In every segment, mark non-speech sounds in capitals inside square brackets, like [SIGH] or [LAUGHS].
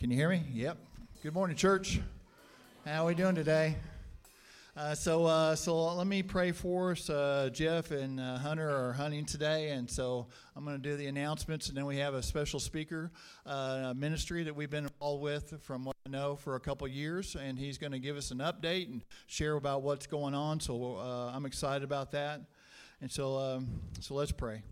Can you hear me? Yep. Good morning, church. How are we doing today? Uh, so, uh, so let me pray for us. Uh, Jeff and uh, Hunter are hunting today, and so I'm going to do the announcements, and then we have a special speaker uh, ministry that we've been involved with, from what I know, for a couple years, and he's going to give us an update and share about what's going on. So uh, I'm excited about that, and so um, so let's pray.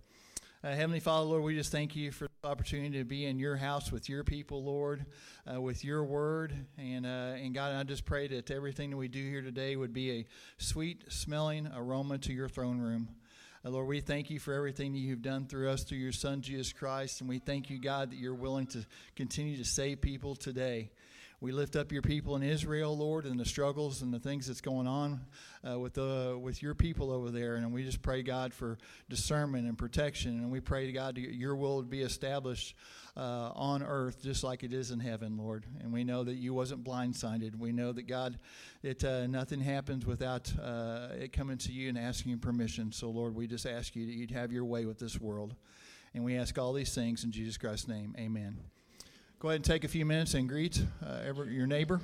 Uh, Heavenly Father, Lord, we just thank you for the opportunity to be in your house with your people, Lord, uh, with your word. And, uh, and God, I just pray that everything that we do here today would be a sweet smelling aroma to your throne room. Uh, Lord, we thank you for everything that you've done through us, through your Son, Jesus Christ. And we thank you, God, that you're willing to continue to save people today. We lift up your people in Israel, Lord, and the struggles and the things that's going on uh, with the with your people over there. And we just pray, God, for discernment and protection. And we pray, God, that your will be established uh, on earth just like it is in heaven, Lord. And we know that you wasn't blindsided. We know that God, that uh, nothing happens without uh, it coming to you and asking permission. So, Lord, we just ask you that you'd have your way with this world. And we ask all these things in Jesus Christ's name. Amen. Go ahead and take a few minutes and greet uh, every, your neighbor.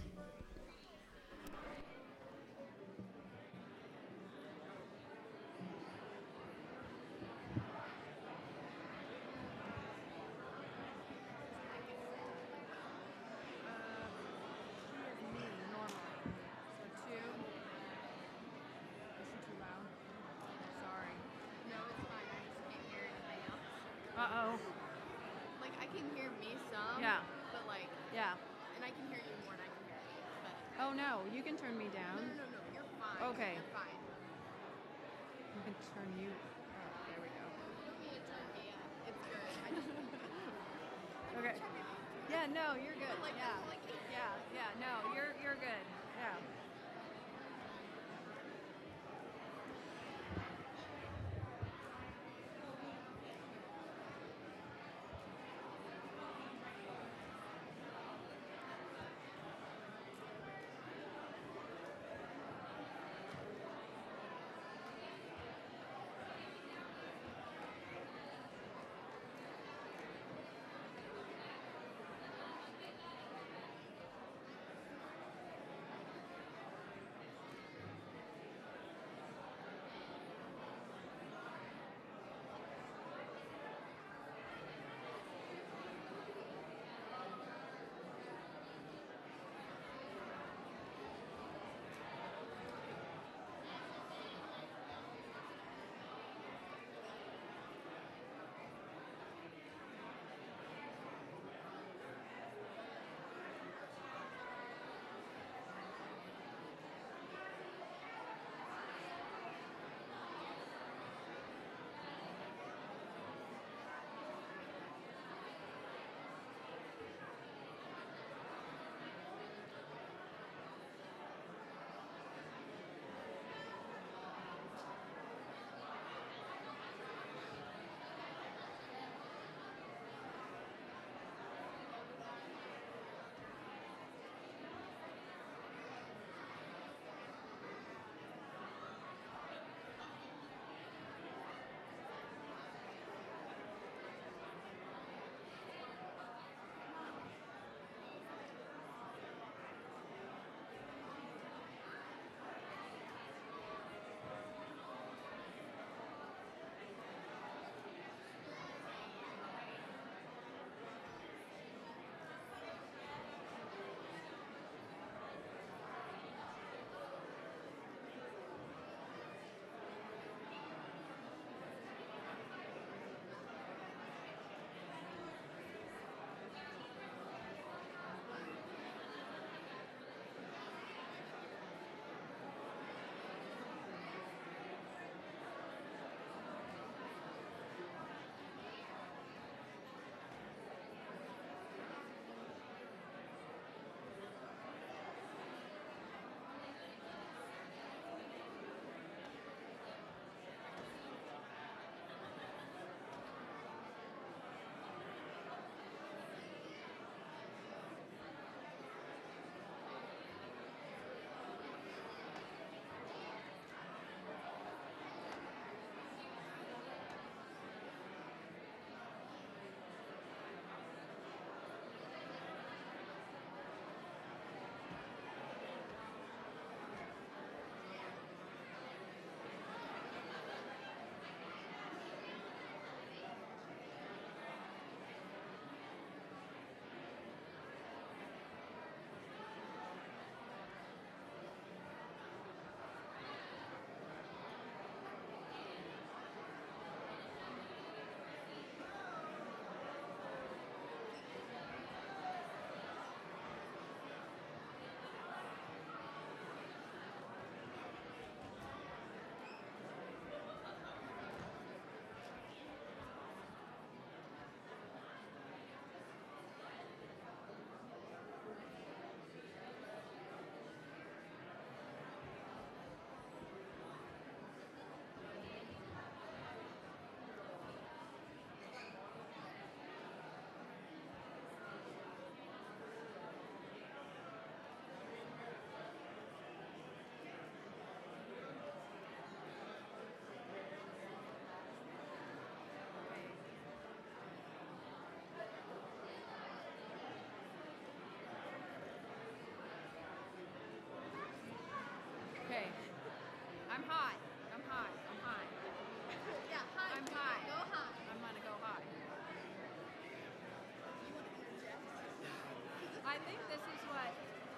I think this is what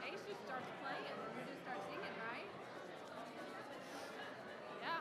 Ace just starts playing and we just start singing, right? Yeah.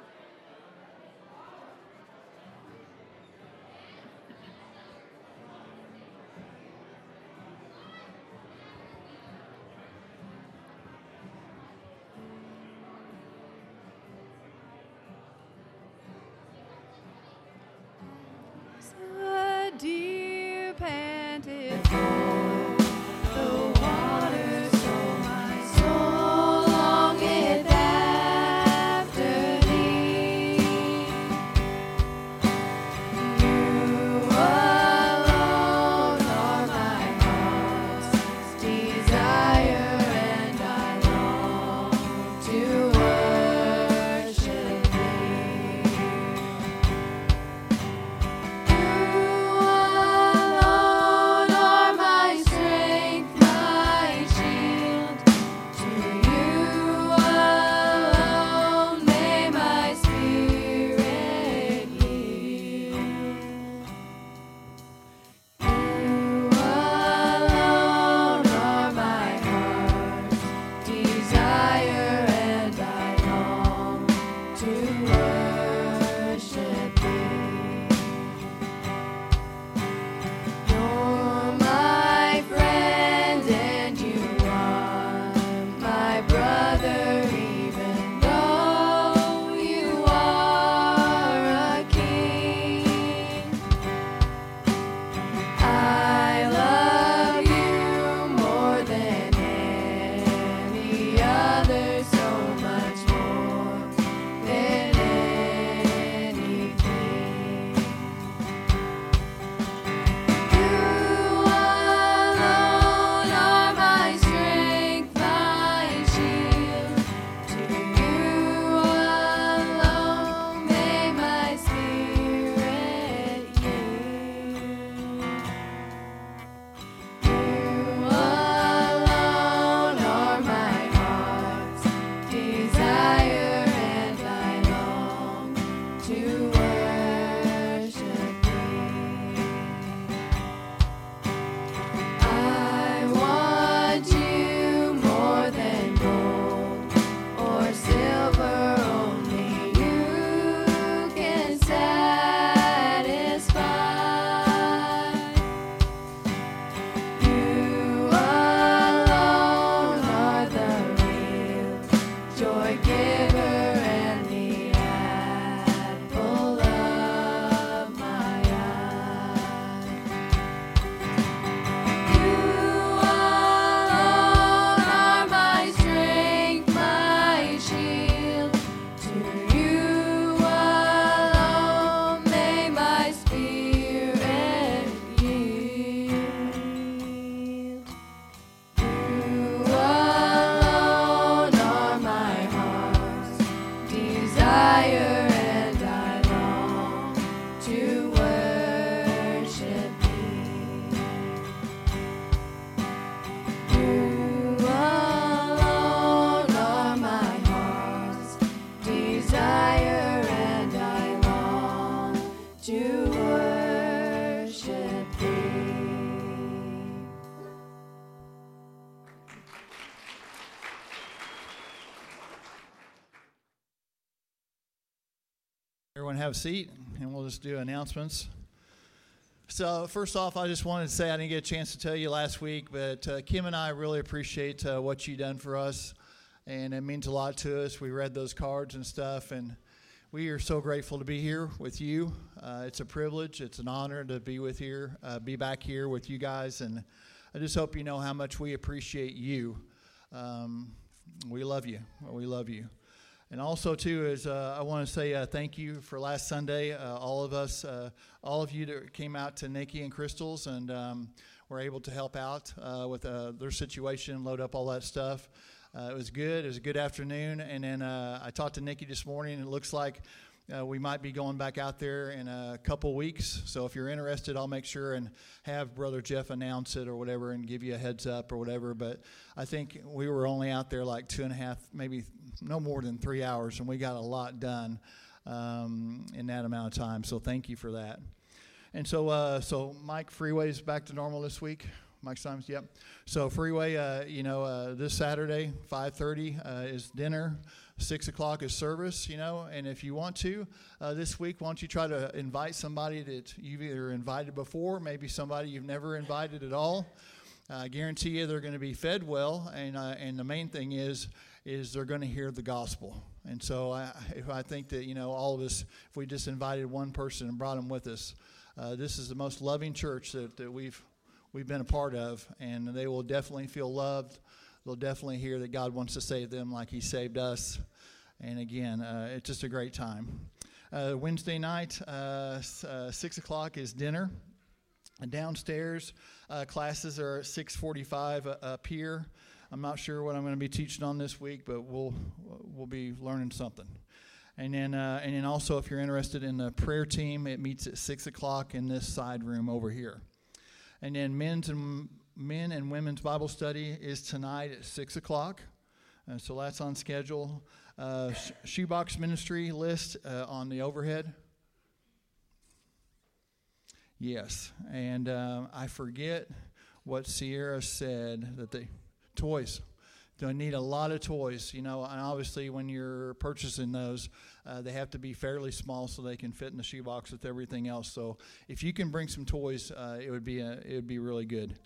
A seat, and we'll just do announcements. So, first off, I just wanted to say I didn't get a chance to tell you last week, but uh, Kim and I really appreciate uh, what you've done for us, and it means a lot to us. We read those cards and stuff, and we are so grateful to be here with you. Uh, it's a privilege, it's an honor to be with here, uh, be back here with you guys, and I just hope you know how much we appreciate you. Um, we love you. We love you. And also, too, is uh, I want to say uh, thank you for last Sunday. Uh, all of us, uh, all of you that came out to Nikki and Crystal's and um, were able to help out uh, with uh, their situation, load up all that stuff. It was good. It was a good afternoon. And then I talked to Nikki this morning, and it looks like uh, we might be going back out there in a couple weeks. So if you're interested, I'll make sure and have Brother Jeff announce it or whatever and give you a heads up or whatever. But I think we were only out there like two and a half, maybe no more than three hours, and we got a lot done um, in that amount of time. So thank you for that. And so, uh, so Mike Freeway's back to normal this week. Mike Simons, yep. So Freeway, uh, you know, uh, this Saturday, 5:30 uh, is dinner. Six o'clock is service, you know, and if you want to, uh, this week, why don't you try to invite somebody that you've either invited before, maybe somebody you've never invited at all. I guarantee you they're going to be fed well, and uh, and the main thing is is they're going to hear the gospel. And so I, I think that you know all of us, if we just invited one person and brought them with us, uh, this is the most loving church that, that we've we've been a part of, and they will definitely feel loved. They'll definitely hear that God wants to save them like He saved us. And again, uh, it's just a great time. Uh, Wednesday night, uh, uh, six o'clock is dinner. And downstairs, uh, classes are at 6:45 uh, up here. I'm not sure what I'm going to be teaching on this week, but we'll we'll be learning something. And then uh, and then also, if you're interested in the prayer team, it meets at six o'clock in this side room over here. And then men's and men and women's Bible study is tonight at six o'clock. Uh, so that's on schedule. Uh, sh- shoebox ministry list uh, on the overhead. Yes, and uh, I forget what Sierra said that they toys, They need a lot of toys, you know, and obviously when you're purchasing those, uh, they have to be fairly small so they can fit in the shoebox with everything else. So if you can bring some toys, uh, it would be a, it would be really good.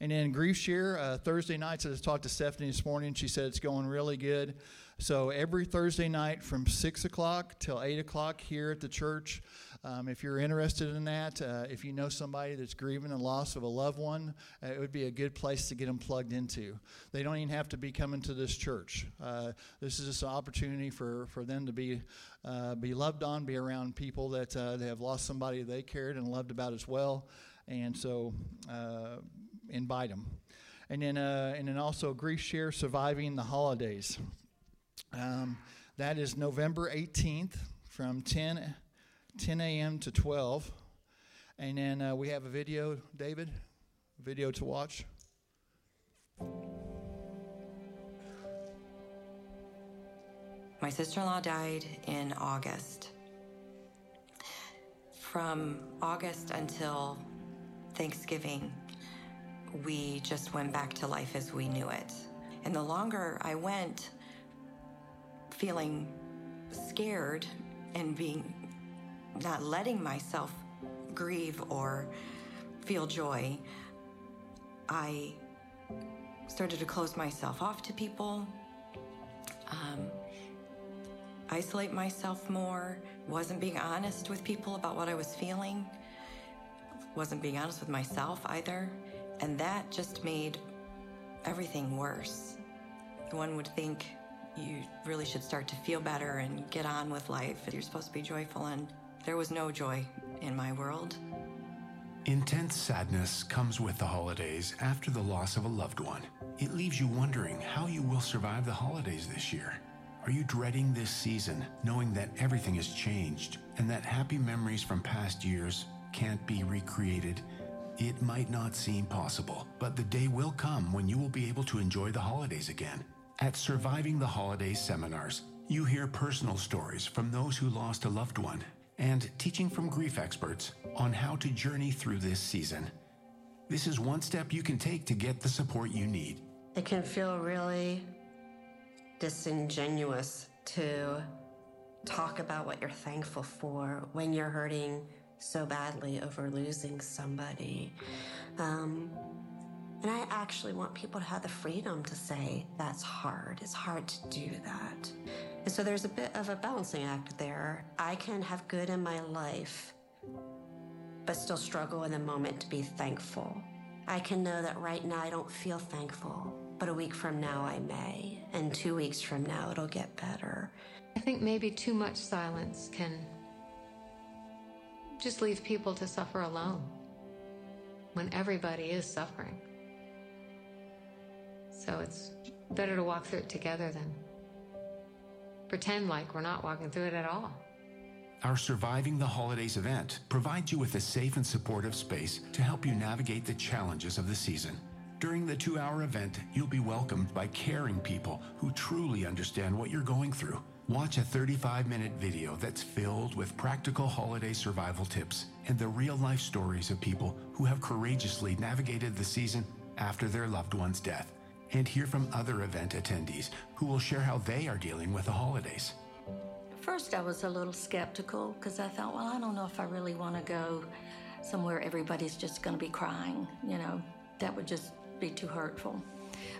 And then Grief Share uh, Thursday nights. I just talked to Stephanie this morning. She said it's going really good. So every Thursday night from six o'clock till eight o'clock here at the church. Um, if you're interested in that, uh, if you know somebody that's grieving the loss of a loved one, uh, it would be a good place to get them plugged into. They don't even have to be coming to this church. Uh, this is just an opportunity for, for them to be uh, be loved on, be around people that uh, they have lost somebody they cared and loved about as well, and so uh, invite them. And then and then also grief share surviving the holidays. Um, that is November 18th from 10 10 a.m. to 12. And then uh, we have a video, David, video to watch. My sister in law died in August. From August until Thanksgiving, we just went back to life as we knew it. And the longer I went feeling scared and being not letting myself grieve or feel joy, I started to close myself off to people, um, isolate myself more, wasn't being honest with people about what I was feeling, wasn't being honest with myself either. And that just made everything worse. One would think you really should start to feel better and get on with life. You're supposed to be joyful, and there was no joy in my world. Intense sadness comes with the holidays after the loss of a loved one. It leaves you wondering how you will survive the holidays this year. Are you dreading this season, knowing that everything has changed and that happy memories from past years can't be recreated? It might not seem possible, but the day will come when you will be able to enjoy the holidays again. At Surviving the Holidays seminars, you hear personal stories from those who lost a loved one and teaching from grief experts on how to journey through this season. This is one step you can take to get the support you need. It can feel really disingenuous to talk about what you're thankful for when you're hurting so badly over losing somebody. Um, and I actually want people to have the freedom to say that's hard. It's hard to do that. And so there's a bit of a balancing act there. I can have good in my life, but still struggle in the moment to be thankful. I can know that right now I don't feel thankful, but a week from now I may, and two weeks from now it'll get better. I think maybe too much silence can just leave people to suffer alone when everybody is suffering. So it's better to walk through it together than pretend like we're not walking through it at all. Our Surviving the Holidays event provides you with a safe and supportive space to help you navigate the challenges of the season. During the two hour event, you'll be welcomed by caring people who truly understand what you're going through. Watch a 35 minute video that's filled with practical holiday survival tips and the real life stories of people who have courageously navigated the season after their loved one's death and hear from other event attendees who will share how they are dealing with the holidays. First, I was a little skeptical because I thought, well, I don't know if I really want to go somewhere everybody's just going to be crying. You know, that would just be too hurtful.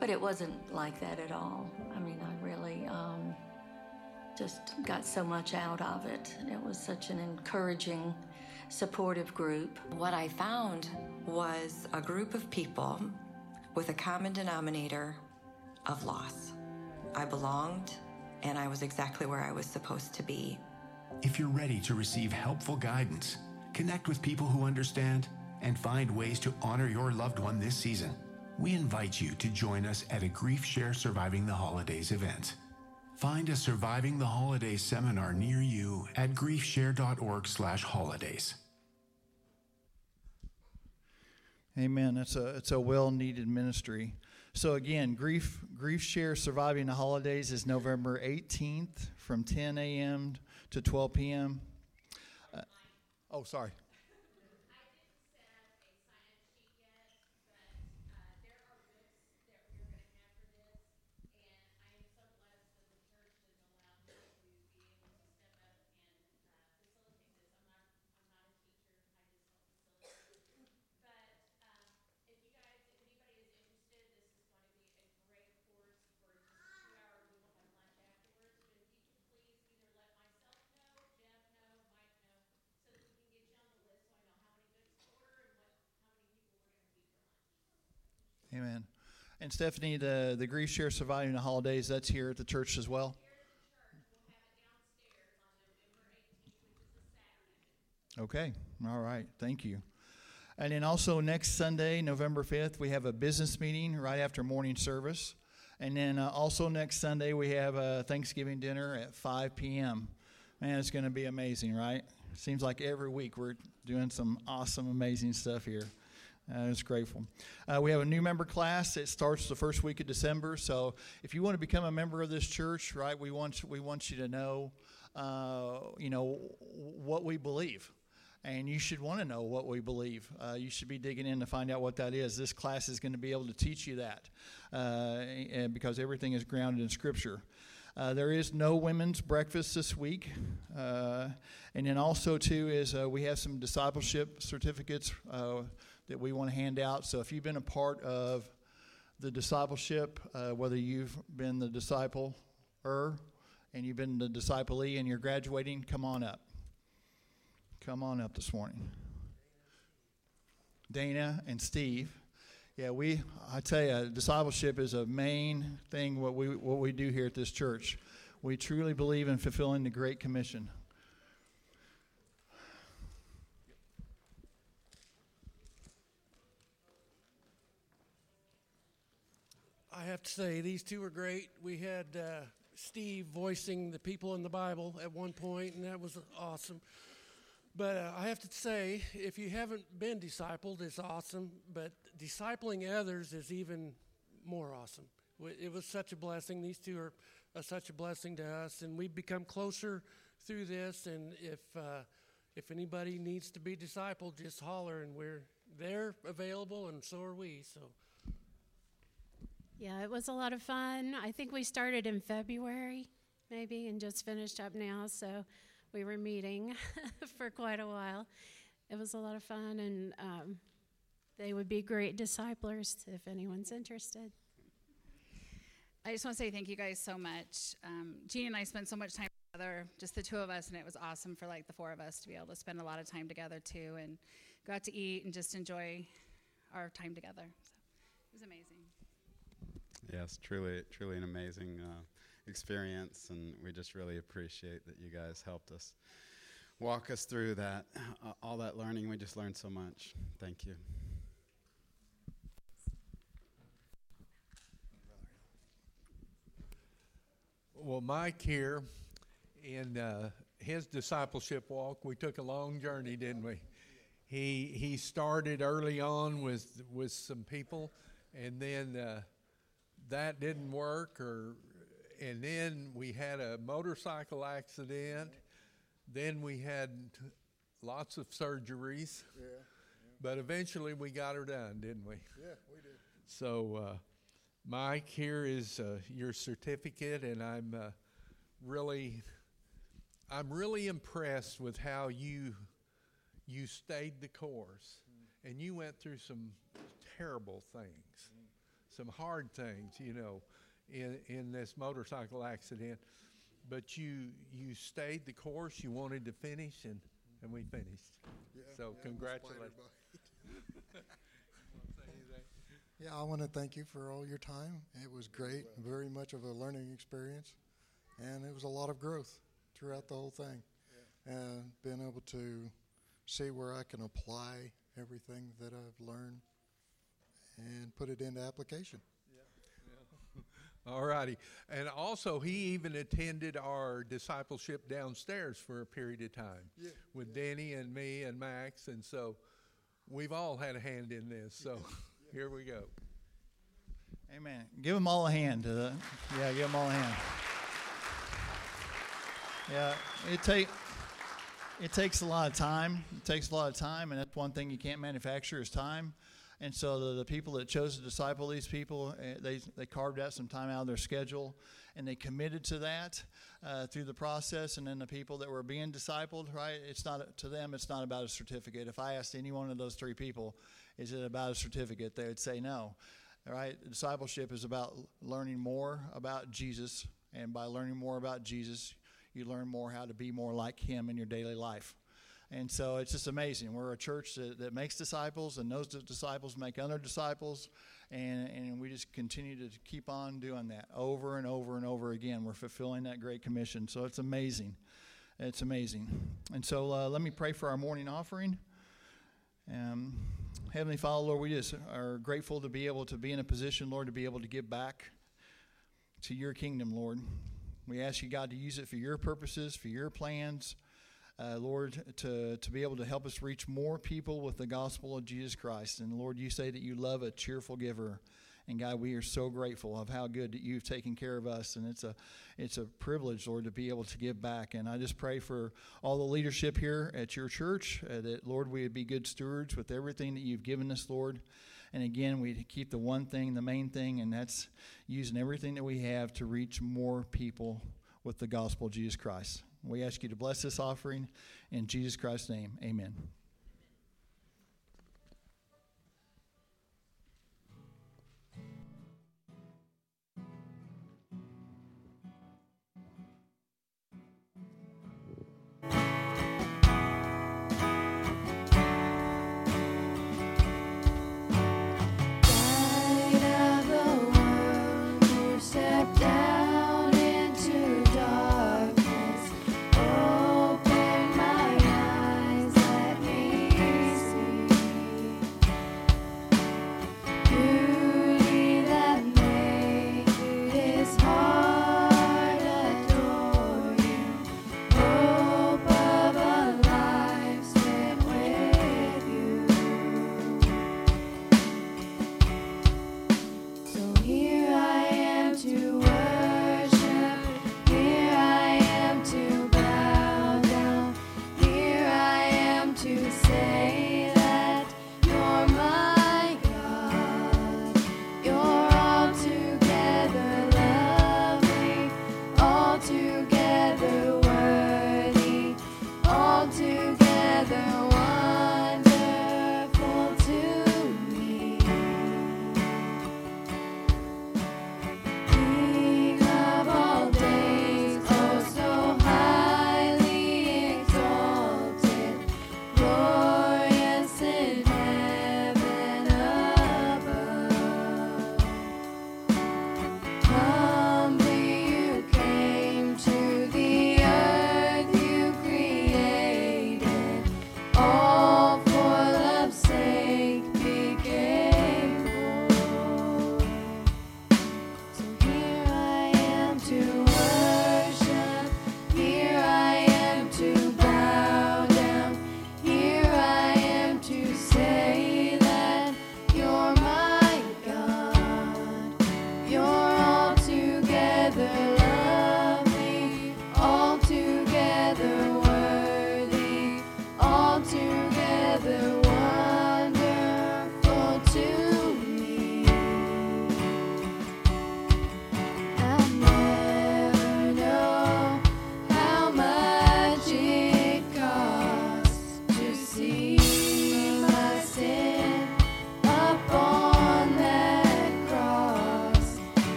But it wasn't like that at all. I mean, I really um, just got so much out of it. It was such an encouraging, supportive group. What I found was a group of people with a common denominator of loss. I belonged and I was exactly where I was supposed to be. If you're ready to receive helpful guidance, connect with people who understand, and find ways to honor your loved one this season, we invite you to join us at a Grief Share Surviving the Holidays event. Find a Surviving the Holidays seminar near you at griefshare.org/holidays. Amen. That's a it's a well needed ministry. So again, grief grief share surviving the holidays is November 18th from 10 a.m. to 12 p.m. Uh, oh, sorry. Amen. And Stephanie, the, the grief share surviving the holidays, that's here at the church as well? Okay, all right, thank you. And then also next Sunday, November 5th, we have a business meeting right after morning service. And then uh, also next Sunday, we have a Thanksgiving dinner at 5 p.m. Man, it's going to be amazing, right? Seems like every week we're doing some awesome, amazing stuff here. I was grateful. Uh, we have a new member class. It starts the first week of December. So if you want to become a member of this church, right, we want we want you to know, uh, you know, what we believe, and you should want to know what we believe. Uh, you should be digging in to find out what that is. This class is going to be able to teach you that, uh, and because everything is grounded in Scripture. Uh, there is no women's breakfast this week. Uh, and then also, too, is uh, we have some discipleship certificates uh, that we want to hand out. So if you've been a part of the discipleship, uh, whether you've been the disciple or and you've been the disciplee and you're graduating, come on up. Come on up this morning. Dana and Steve. Yeah, we. I tell you, discipleship is a main thing. What we what we do here at this church, we truly believe in fulfilling the Great Commission. Have to say, these two were great. We had uh, Steve voicing the people in the Bible at one point, and that was awesome. But uh, I have to say, if you haven't been discipled, it's awesome. But discipling others is even more awesome. It was such a blessing. These two are uh, such a blessing to us, and we've become closer through this. And if uh, if anybody needs to be discipled, just holler, and we're there, available, and so are we. So. Yeah, it was a lot of fun. I think we started in February, maybe, and just finished up now. So we were meeting [LAUGHS] for quite a while. It was a lot of fun, and um, they would be great disciplers if anyone's interested. I just want to say thank you guys so much. Um, and I spent so much time together, just the two of us, and it was awesome for like the four of us to be able to spend a lot of time together too, and go out to eat and just enjoy our time together. So it was amazing. Yes, truly, truly an amazing uh, experience, and we just really appreciate that you guys helped us walk us through that, uh, all that learning. We just learned so much. Thank you. Well, Mike here, in uh, his discipleship walk, we took a long journey, didn't we? He he started early on with with some people, and then uh, that didn't work, or and then we had a motorcycle accident. Then we had lots of surgeries. Yeah, But eventually we got her done, didn't we? Yeah, we did. So, uh, Mike, here is uh, your certificate, and I'm uh, really, I'm really impressed with how you, you stayed the course, and you went through some terrible things, some hard things, you know, in in this motorcycle accident. But you you stayed the course. You wanted to finish, and and we finished. Yeah, so yeah, I'm a spider congratulations. [LAUGHS] Yeah, I want to thank you for all your time. It was great, very much of a learning experience, and it was a lot of growth throughout the whole thing. And being able to see where I can apply everything that I've learned and put it into application. [LAUGHS] All righty. And also, he even attended our discipleship downstairs for a period of time Yeah, with Danny and me and Max. And so we've all had a hand in this. So [LAUGHS] here we go. Amen. Give them all a hand. Uh, yeah, give them all a hand. Yeah, it take it takes a lot of time. It takes a lot of time, and that's one thing you can't manufacture is time. And so the, the people that chose to disciple these people, eh, they they carved out some time out of their schedule, and they committed to that uh, through the process. And then the people that were being discipled, right? It's not to them. It's not about a certificate. If I asked any one of those three people, is it about a certificate? They would say no. Right, discipleship is about learning more about Jesus, and by learning more about Jesus, you learn more how to be more like Him in your daily life. And so it's just amazing. We're a church that, that makes disciples, and those disciples make other disciples. And, and we just continue to keep on doing that over and over and over again. We're fulfilling that great commission. So it's amazing. It's amazing. And so uh, let me pray for our morning offering. Um, Heavenly Father, Lord, we just are grateful to be able to be in a position, Lord, to be able to give back to your kingdom, Lord. We ask you, God, to use it for your purposes, for your plans, uh, Lord, to, to be able to help us reach more people with the gospel of Jesus Christ. And Lord, you say that you love a cheerful giver. And God, we are so grateful of how good that you've taken care of us, and it's a it's a privilege, Lord, to be able to give back. And I just pray for all the leadership here at your church uh, that Lord, we would be good stewards with everything that you've given us, Lord. And again, we keep the one thing, the main thing, and that's using everything that we have to reach more people with the gospel of Jesus Christ. We ask you to bless this offering in Jesus Christ's name. Amen.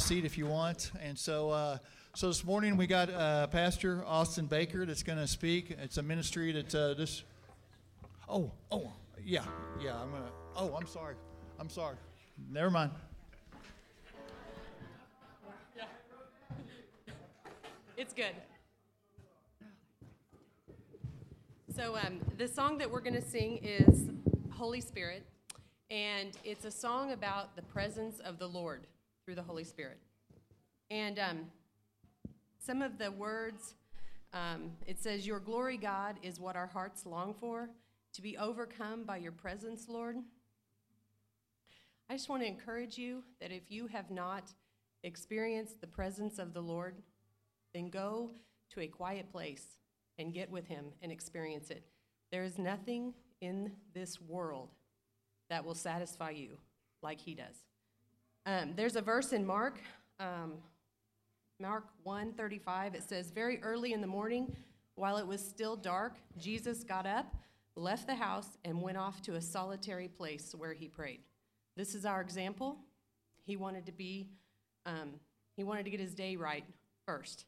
Seat if you want. And so, uh, so this morning we got uh, Pastor Austin Baker that's going to speak. It's a ministry that uh, this. Oh, oh, yeah, yeah. I'm gonna. Oh, I'm sorry. I'm sorry. Never mind. [LAUGHS] It's good. So, um, the song that we're going to sing is Holy Spirit, and it's a song about the presence of the Lord through the Holy Spirit. And um, some of the words, um, it says, Your glory, God, is what our hearts long for, to be overcome by your presence, Lord. I just want to encourage you that if you have not experienced the presence of the Lord, then go to a quiet place and get with Him and experience it. There is nothing in this world that will satisfy you like He does. Um, there's a verse in Mark, um, Mark 1:35. It says, "Very early in the morning, while it was still dark, Jesus got up, left the house, and went off to a solitary place where he prayed." This is our example. He wanted to be, um, he wanted to get his day right first.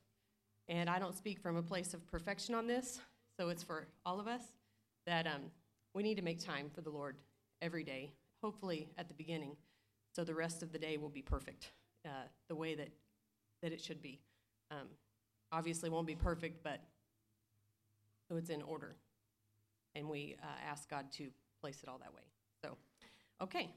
And I don't speak from a place of perfection on this, so it's for all of us that um, we need to make time for the Lord every day, hopefully at the beginning, so the rest of the day will be perfect, uh, the way that, that it should be. Um, obviously, won't be perfect, but it's in order. And we uh, ask God to place it all that way. So, okay.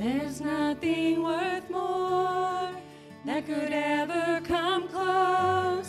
There's nothing worth more that could ever come close.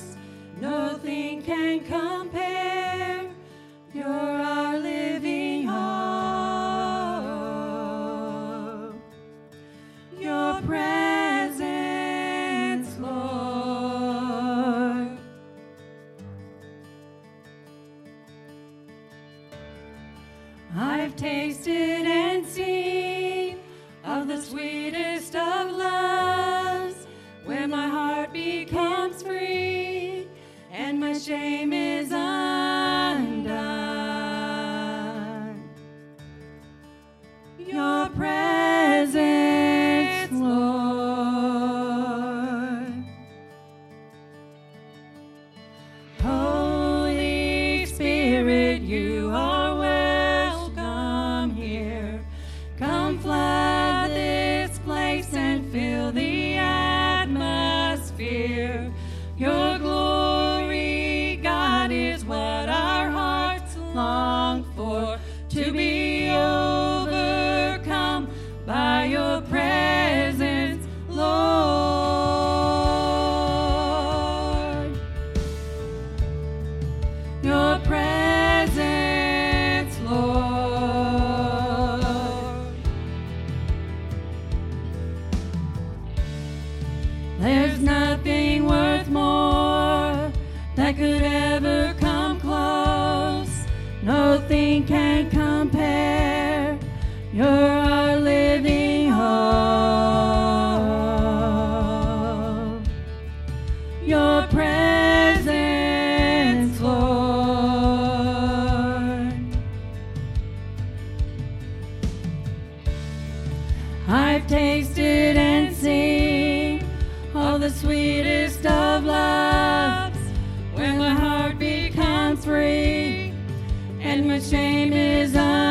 Sweetest of loves when my heart becomes free and my shame is undone.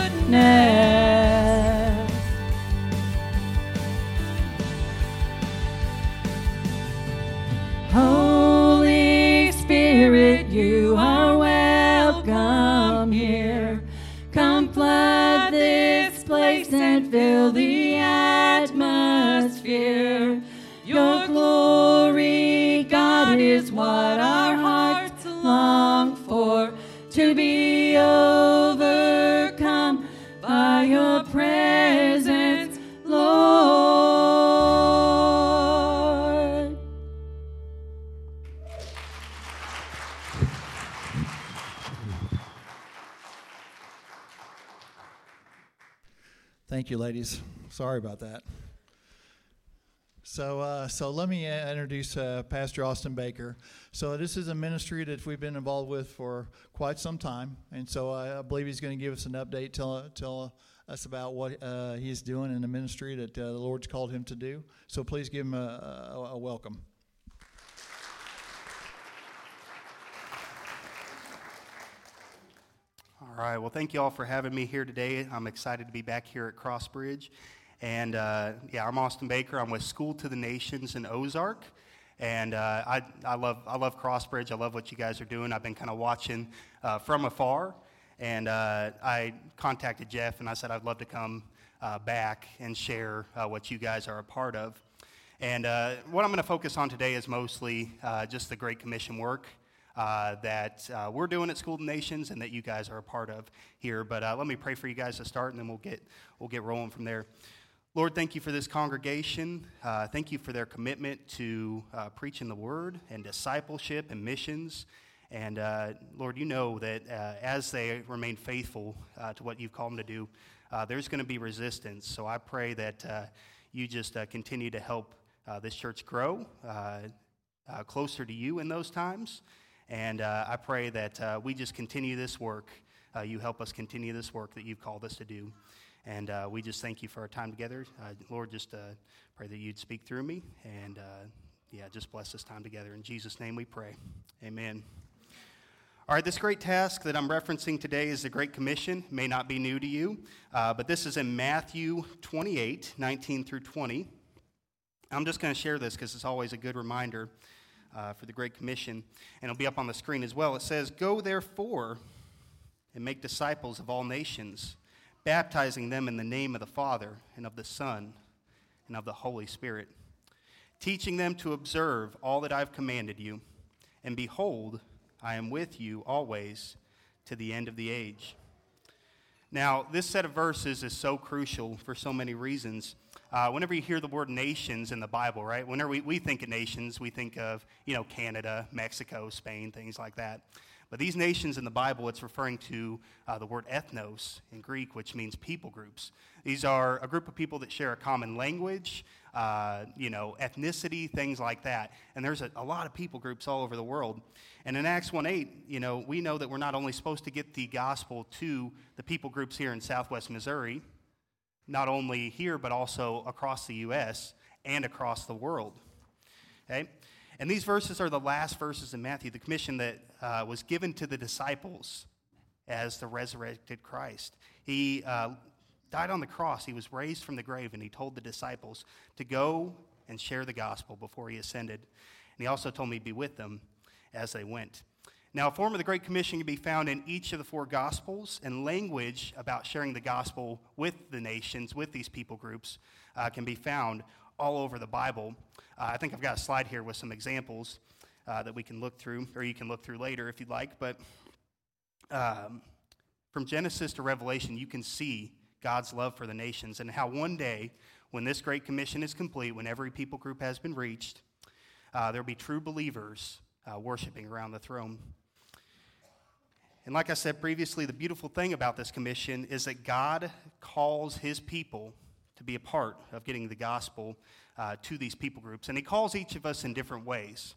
Your glory, God, is what our hearts long for. To be overcome by your presence, Lord. Thank you, ladies. Sorry about that. So, uh, so let me uh, introduce uh, Pastor Austin Baker. So, this is a ministry that we've been involved with for quite some time, and so I, believe he's going to give us an update, tell tell us about what uh, he's doing in the ministry that uh, the Lord's called him to do. So, please give him a, a, a welcome. All right. Well, thank you all for having me here today. I'm excited to be back here at Crossbridge. And uh, yeah, I'm Austin Baker. I'm with School to the Nations in Ozark. And uh, I, I, love, I love Crossbridge. I love what you guys are doing. I've been kind of watching uh, from afar. And uh, I contacted Jeff and I said I'd love to come uh, back and share uh, what you guys are a part of. And what I'm going to focus on today is mostly just the Great Commission work uh, that uh, we're doing at School of Nations and that you guys are a part of here. But uh, let me pray for you guys to start, and then we'll get we'll get rolling from there. Lord, thank you for this congregation. Uh, thank you for their commitment to uh, preaching the word and discipleship and missions. And uh, Lord, you know that as they remain faithful to what you've called them to do, there's going to be resistance. So I pray that you just continue to help this church grow closer to you in those times. And uh, I pray that uh, we just continue this work. Uh, you help us continue this work that you've called us to do. And uh, we just thank you for our time together. Uh, Lord, just uh, pray that you'd speak through me. And yeah, just bless this time together. In Jesus' name we pray. Amen. All right, this great task that I'm referencing today is the Great Commission. It may not be new to you, but this is in Matthew 28 19 through 20. I'm just going to share this because it's always a good reminder uh, for the Great Commission, and it'll be up on the screen as well. It says, Go therefore and make disciples of all nations, baptizing them in the name of the Father, and of the Son, and of the Holy Spirit, teaching them to observe all that I've commanded you. And behold, I am with you always to the end of the age. Now, this set of verses is so crucial for so many reasons. Uh, whenever you hear the word nations in the Bible, right? Whenever we, we think of nations, we think of, you know, Canada, Mexico, Spain, things like that. But these nations in the Bible, it's referring to uh, the word ethnos in Greek, which means people groups. These are a group of people that share a common language, uh, you know, ethnicity, things like that. And there's a, a, lot of people groups all over the world. And in Acts 1 8, you know, we know that we're not only supposed to get the gospel to the people groups here in southwest Missouri, not only here, but also across the U.S. and across the world. Okay? And these verses are the last verses in Matthew, the commission that uh, was given to the disciples as the resurrected Christ. He uh, died on the cross, he was raised from the grave, and he told the disciples to go and share the gospel before he ascended. And he also told me to be with them as they went. Now, a form of the Great Commission can be found in each of the four Gospels, and language about sharing the gospel with the nations, with these people groups, uh, can be found all over the Bible. Uh, I think I've got a slide here with some examples uh, that we can look through, or you can look through later if you'd like. But um, from Genesis to Revelation, you can see God's love for the nations and how one day, when this Great Commission is complete, when every people group has been reached, uh, there'll be true believers uh, worshiping around the throne And like I said previously, the beautiful thing about this commission is that God calls his people to be a part of getting the gospel uh, to these people groups. And he calls each of us in different ways.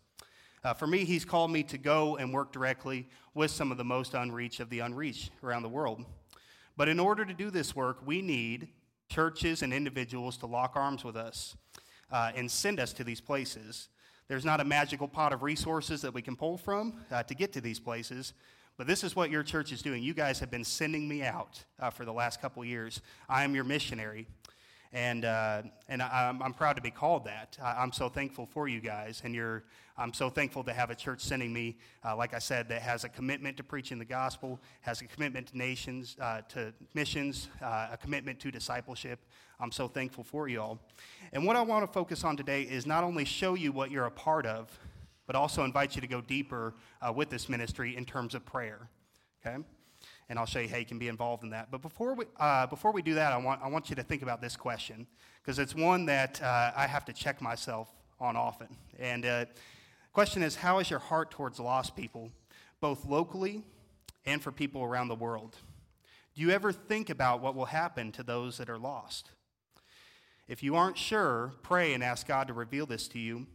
Uh, for me, he's called me to go and work directly with some of the most unreached of the unreached around the world. But in order to do this work, we need churches and individuals to lock arms with us uh, and send us to these places. There's not a magical pot of resources that we can pull from uh, to get to these places, but this is what your church is doing. You guys have been sending me out uh, for the last couple years. I am your missionary. And, uh, and I, am proud to be called that. I, am so thankful for you guys. And you're, I'm so thankful to have a church sending me, uh, like I said, that has a commitment to preaching the gospel, has a commitment to nations, uh, to missions, uh, a commitment to discipleship. I'm so thankful for you all. And what I want to focus on today is not only show you what you're a part of, but also invite you to go deeper uh, with this ministry in terms of prayer. Okay? And I'll show you how you can be involved in that. But before we, uh, before we do that, I want, I want you to think about this question because it's one that uh, I have to check myself on often. And uh, question is, how is your heart towards lost people, both locally and for people around the world? Do you ever think about what will happen to those that are lost? If you aren't sure, pray and ask God to reveal this to you.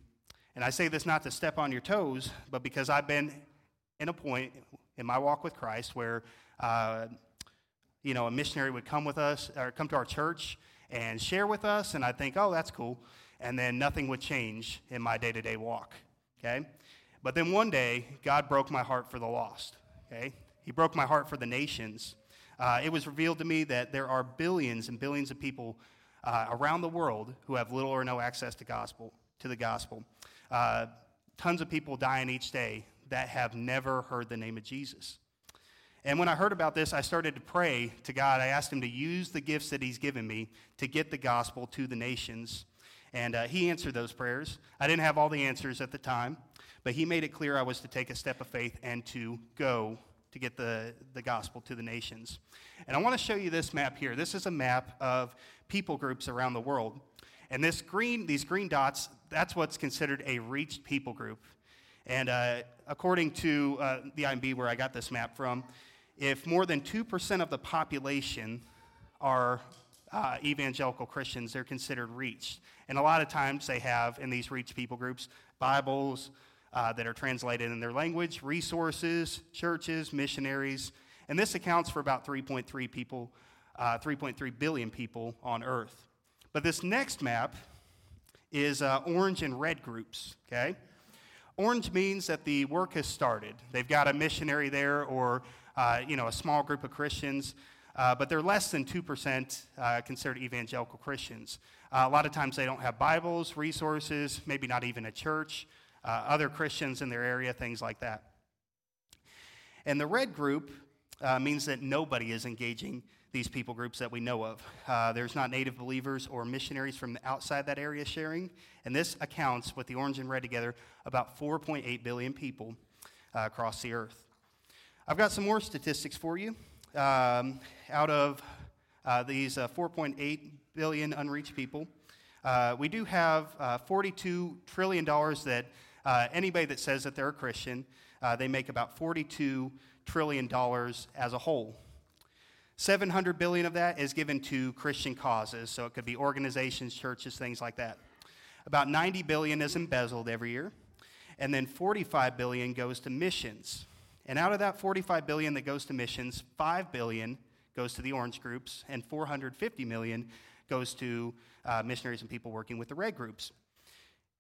And I say this not to step on your toes, but because I've been in a point in my walk with Christ where uh, you know, a missionary would come with us or come to our church and share with us, and I'd think, oh, that's cool. And then nothing would change in my day to day walk. Okay? But then one day, God broke my heart for the lost. Okay? He broke my heart for the nations. Uh, it was revealed to me that there are billions and billions of people uh, around the world who have little or no access to gospel to the gospel. Uh, tons of people dying each day that have never heard the name of Jesus. And when I heard about this, I started to pray to God. I asked Him to use the gifts that He's given me to get the gospel to the nations. And uh, He answered those prayers. I didn't have all the answers at the time, but He made it clear I was to take a step of faith and to go to get the, the gospel to the nations. And I want to show you this map here. This is a map of people groups around the world. And this green, these green dots, that's what's considered a reached people group. And uh, according to uh, the IMB, where I got this map from, if more than 2% of the population are uh, evangelical Christians, they're considered reached. And a lot of times they have, in these reached people groups, Bibles uh, that are translated in their language, resources, churches, missionaries. And this accounts for about 3.3 people, uh, 3.3 billion people on earth. But this next map is uh, orange and red groups, okay? Orange means that the work has started. They've got a missionary there or uh, you know, a small group of Christians, uh, but they're less than 2% uh, considered evangelical Christians. Uh, a lot of times they don't have Bibles, resources, maybe not even a church, uh, other Christians in their area, things like that. And the red group means that nobody is engaging these people groups that we know of. Uh, there's not native believers or missionaries from outside that area sharing, and this accounts, with the orange and red together, about 4.8 billion people uh, across the earth. I've got some more statistics for you. Um, out of uh, these uh, 4.8 billion unreached people, uh, we do have uh, $42 trillion that uh, anybody that says that they're a Christian, uh, they make about $42 trillion as a whole. 700 billion of that is given to Christian causes, so it could be organizations, churches, things like that. About 90 billion is embezzled every year, and then 45 billion goes to missions. And out of that 45 billion that goes to missions, 5 billion goes to the orange groups and 450 million goes to uh, missionaries and people working with the red groups.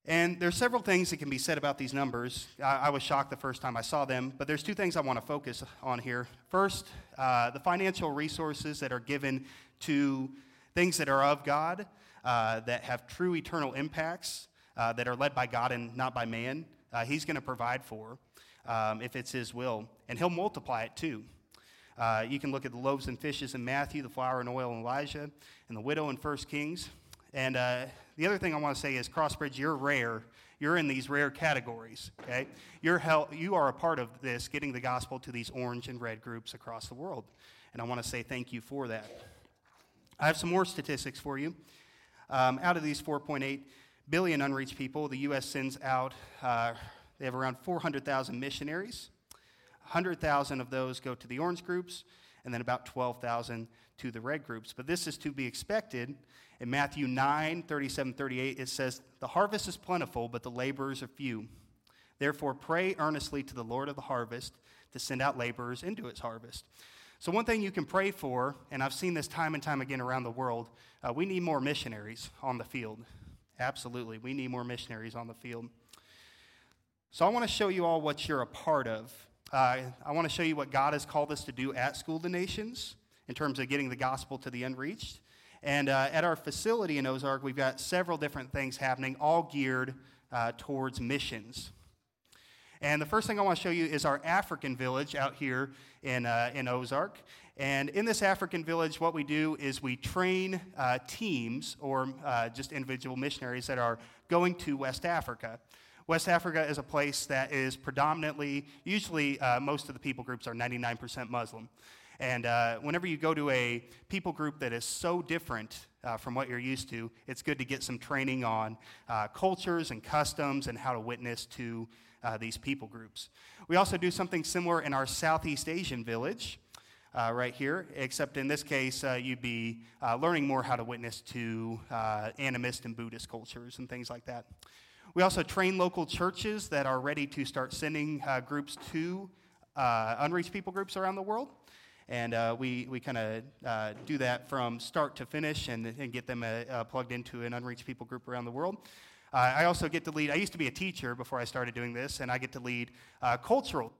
And there's several things that can be said about these numbers. I, I, was shocked the first time I saw them, but there's two things I want to focus on here. First, uh, the financial resources that are given to things that are of God, uh, that have true eternal impacts, uh, that are led by God and not by man, uh, He's going to provide for um, if it's His will. And He'll multiply it too. Uh, you can look at the loaves and fishes in Matthew, the flour and oil in Elijah, and the widow in 1 Kings. And uh, the other thing I want to say is, Crossbridge, you're rare. You're in these rare categories, okay? You're hel- you are a part of this, getting the gospel to these orange and red groups across the world. And I want to say thank you for that. I have some more statistics for you. Um, out of these 4.8 billion unreached people, the U.S. sends out uh, they have around 400,000 missionaries, 100,000 of those go to the orange groups, and then about 12,000 to the red groups. But this is to be expected. In Matthew 9, 37, 38, it says, The harvest is plentiful, but the laborers are few. Therefore, pray earnestly to the Lord of the harvest to send out laborers into his harvest. So, one thing you can pray for, and I've seen this time and time again around the world, uh, we need more missionaries on the field. Absolutely. We need more missionaries on the field. So, I want to show you all what you're a part of. Uh, I want to show you what God has called us to do at School of the Nations in terms of getting the gospel to the unreached. And uh, at our facility in Ozark, we've got several different things happening, all geared uh, towards missions. And the first thing I want to show you is our African village out here in, uh, in Ozark. And in this African village, what we do is we train uh, teams or uh, just individual missionaries that are going to West Africa. West Africa is a place that is predominantly, usually, uh, most of the people groups are 99% Muslim. And uh, whenever you go to a people group that is so different uh, from what you're used to, it's good to get some training on uh, cultures and customs and how to witness to uh, these people groups. We also do something similar in our Southeast Asian village. Uh, right here, except in this case, uh, you'd be uh, learning more how to witness to uh, animist and Buddhist cultures and things like that. We also train local churches that are ready to start sending uh, groups to unreached people groups around the world. And we, we kind of do that from start to finish and, and get them plugged into an unreached people group around the world. Uh, I also get to lead, I used to be a teacher before I started doing this, and I get to lead uh, cultural.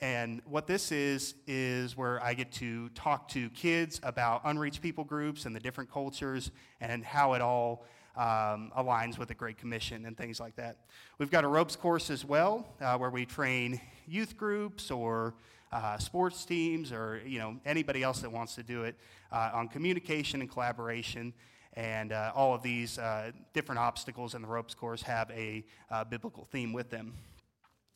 And what this is, is where I get to talk to kids about unreached people groups and the different cultures and how it all um, aligns with the Great Commission and things like that. We've got a ropes course as well, uh, where we train youth groups or uh, sports teams or you know anybody else that wants to do it uh, on communication and collaboration and uh, all of these uh, different obstacles in the ropes course have a uh, biblical theme with them.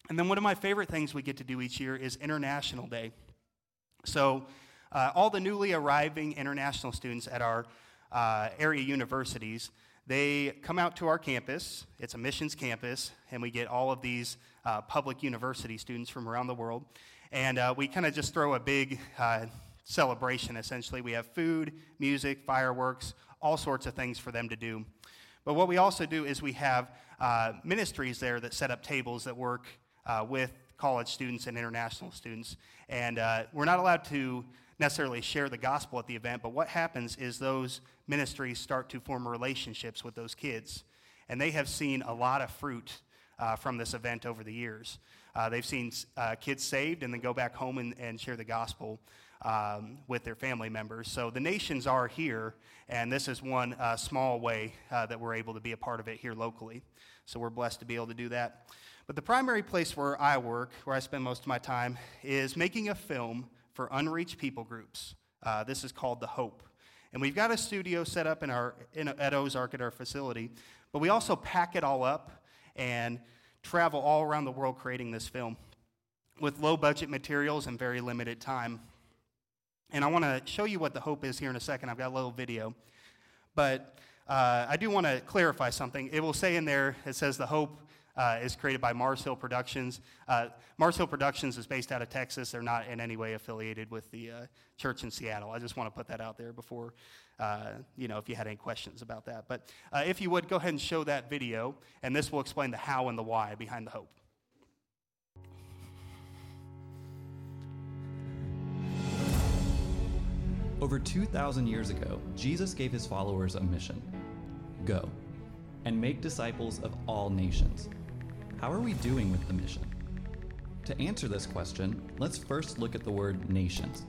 And then one of my favorite things we get to do each year is International Day. So, all the newly arriving international students at our uh, area universities, they come out to our campus. It's a missions campus, and we get all of these uh, public university students from around the world. And we kind of just throw a big celebration, essentially. We have food, music, fireworks, all sorts of things for them to do. But what we also do is we have uh, ministries there that set up tables that work uh, with college students and international students. And uh, we're not allowed to necessarily share the gospel at the event, but what happens is those ministries start to form relationships with those kids. And they have seen a lot of fruit uh, from this event over the years. Uh, they've seen uh, kids saved and then go back home and, and share the gospel um, with their family members. So the nations are here, and this is one uh, small way uh, that we're able to be a part of it here locally. So we're blessed to be able to do that. But the primary place where I work, where I spend most of my time, is making a film for unreached people groups. Uh, this is called The Hope. And we've got a studio set up in our, in, at Ozark at our facility, but we also pack it all up and travel all around the world creating this film with low budget materials and very limited time. And I want to show you what the hope is here in a second. I've got a little video. But uh, I do want to clarify something. It will say in there, it says the hope uh, is created by Mars Hill Productions. Uh, Mars Hill Productions is based out of Texas. They're not in any way affiliated with the uh, church in Seattle. I just want to put that out there before, uh, you know, if you had any questions about that. But uh, if you would, go ahead and show that video, and this will explain the how and the why behind the hope. Over 2,000 years ago, Jesus gave his followers a mission go and make disciples of all nations. How are we doing with the mission? To answer this question, let's first look at the word nations.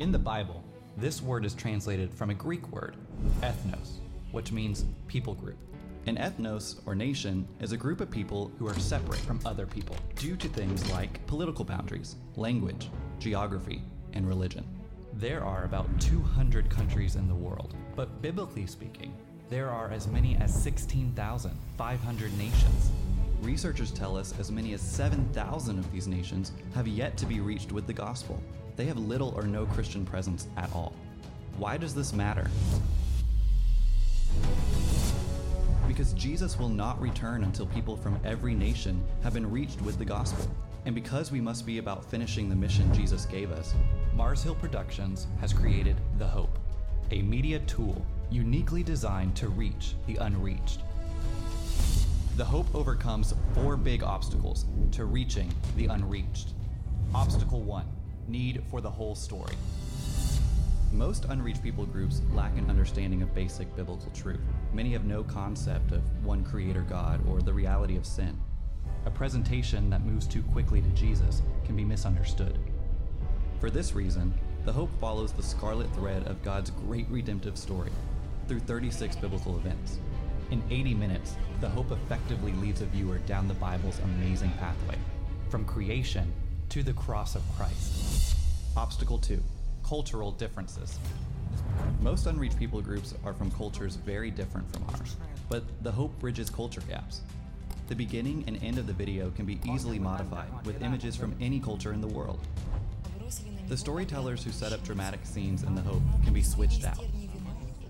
In the Bible, this word is translated from a Greek word, ethnos, which means people group. An ethnos, or nation, is a group of people who are separate from other people due to things like political boundaries, language, geography, and religion. There are about 200 countries in the world, but biblically speaking, there are as many as 16,500 nations. Researchers tell us as many as 7,000 of these nations have yet to be reached with the gospel. They have little or no Christian presence at all. Why does this matter? Because Jesus will not return until people from every nation have been reached with the gospel. And because we must be about finishing the mission Jesus gave us, Mars Hill Productions has created The Hope, a media tool uniquely designed to reach the unreached. The Hope overcomes four big obstacles to reaching the unreached. Obstacle 1 Need for the whole story. Most unreached people groups lack an understanding of basic biblical truth. Many have no concept of one creator God or the reality of sin. A presentation that moves too quickly to Jesus can be misunderstood. For this reason, The Hope follows the scarlet thread of God's great redemptive story through 36 biblical events. In 80 minutes, The Hope effectively leads a viewer down the Bible's amazing pathway, from creation to the cross of Christ. Obstacle 2 Cultural differences. Most unreached people groups are from cultures very different from ours, but The Hope bridges culture gaps. The beginning and end of the video can be easily modified with images from any culture in the world. The storytellers who set up dramatic scenes in The Hope can be switched out.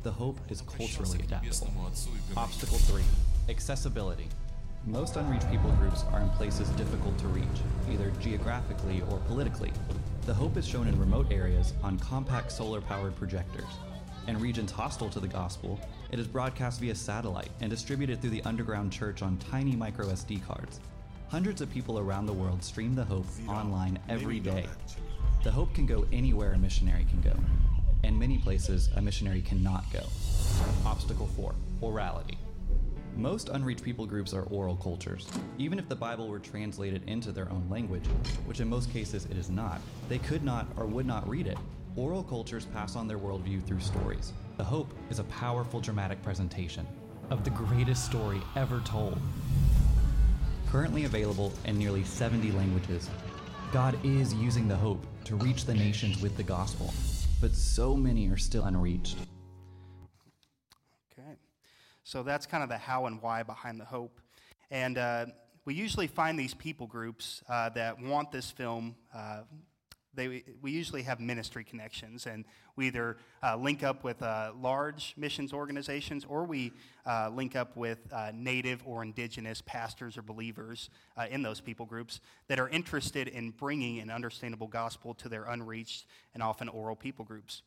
The Hope is culturally adaptable. Obstacle 3 Accessibility. Most unreached people groups are in places difficult to reach, either geographically or politically. The Hope is shown in remote areas on compact solar powered projectors. In regions hostile to the gospel, it is broadcast via satellite and distributed through the underground church on tiny micro SD cards. Hundreds of people around the world stream The Hope online every day. The Hope can go anywhere a missionary can go, and many places a missionary cannot go. Obstacle 4 Orality. Most unreached people groups are oral cultures. Even if the Bible were translated into their own language, which in most cases it is not, they could not or would not read it. Oral cultures pass on their worldview through stories. The Hope is a powerful dramatic presentation of the greatest story ever told. Currently available in nearly 70 languages, God is using the hope to reach the nations with the gospel, but so many are still unreached. Okay. So that's kind of the how and why behind the hope. And uh, we usually find these people groups uh, that want this film. Uh, they, we usually have ministry connections, and we either uh, link up with uh, large missions organizations or we uh, link up with native or indigenous pastors or believers in those people groups that are interested in bringing an understandable gospel to their unreached and often oral people groups.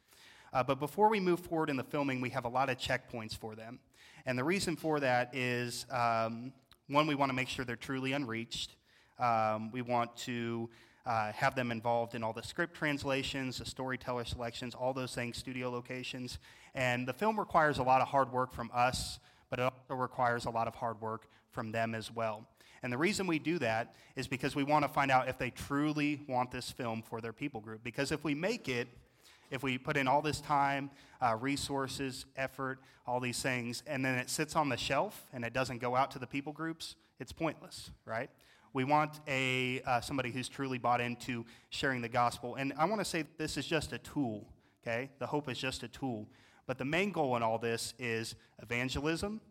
Uh, but before we move forward in the filming, we have a lot of checkpoints for them. And the reason for that is um, one, we want to make sure they're truly unreached. Um, we want to uh, have them involved in all the script translations, the storyteller selections, all those things, studio locations. And the film requires a lot of hard work from us, but it also requires a lot of hard work from them as well. And the reason we do that is because we want to find out if they truly want this film for their people group. Because if we make it, if we put in all this time, uh, resources, effort, all these things, and then it sits on the shelf and it doesn't go out to the people groups, it's pointless, right? We want a uh, somebody who's truly bought into sharing the gospel. And I want to say this is just a tool, okay? The hope is just a tool. But the main goal in all this is evangelism,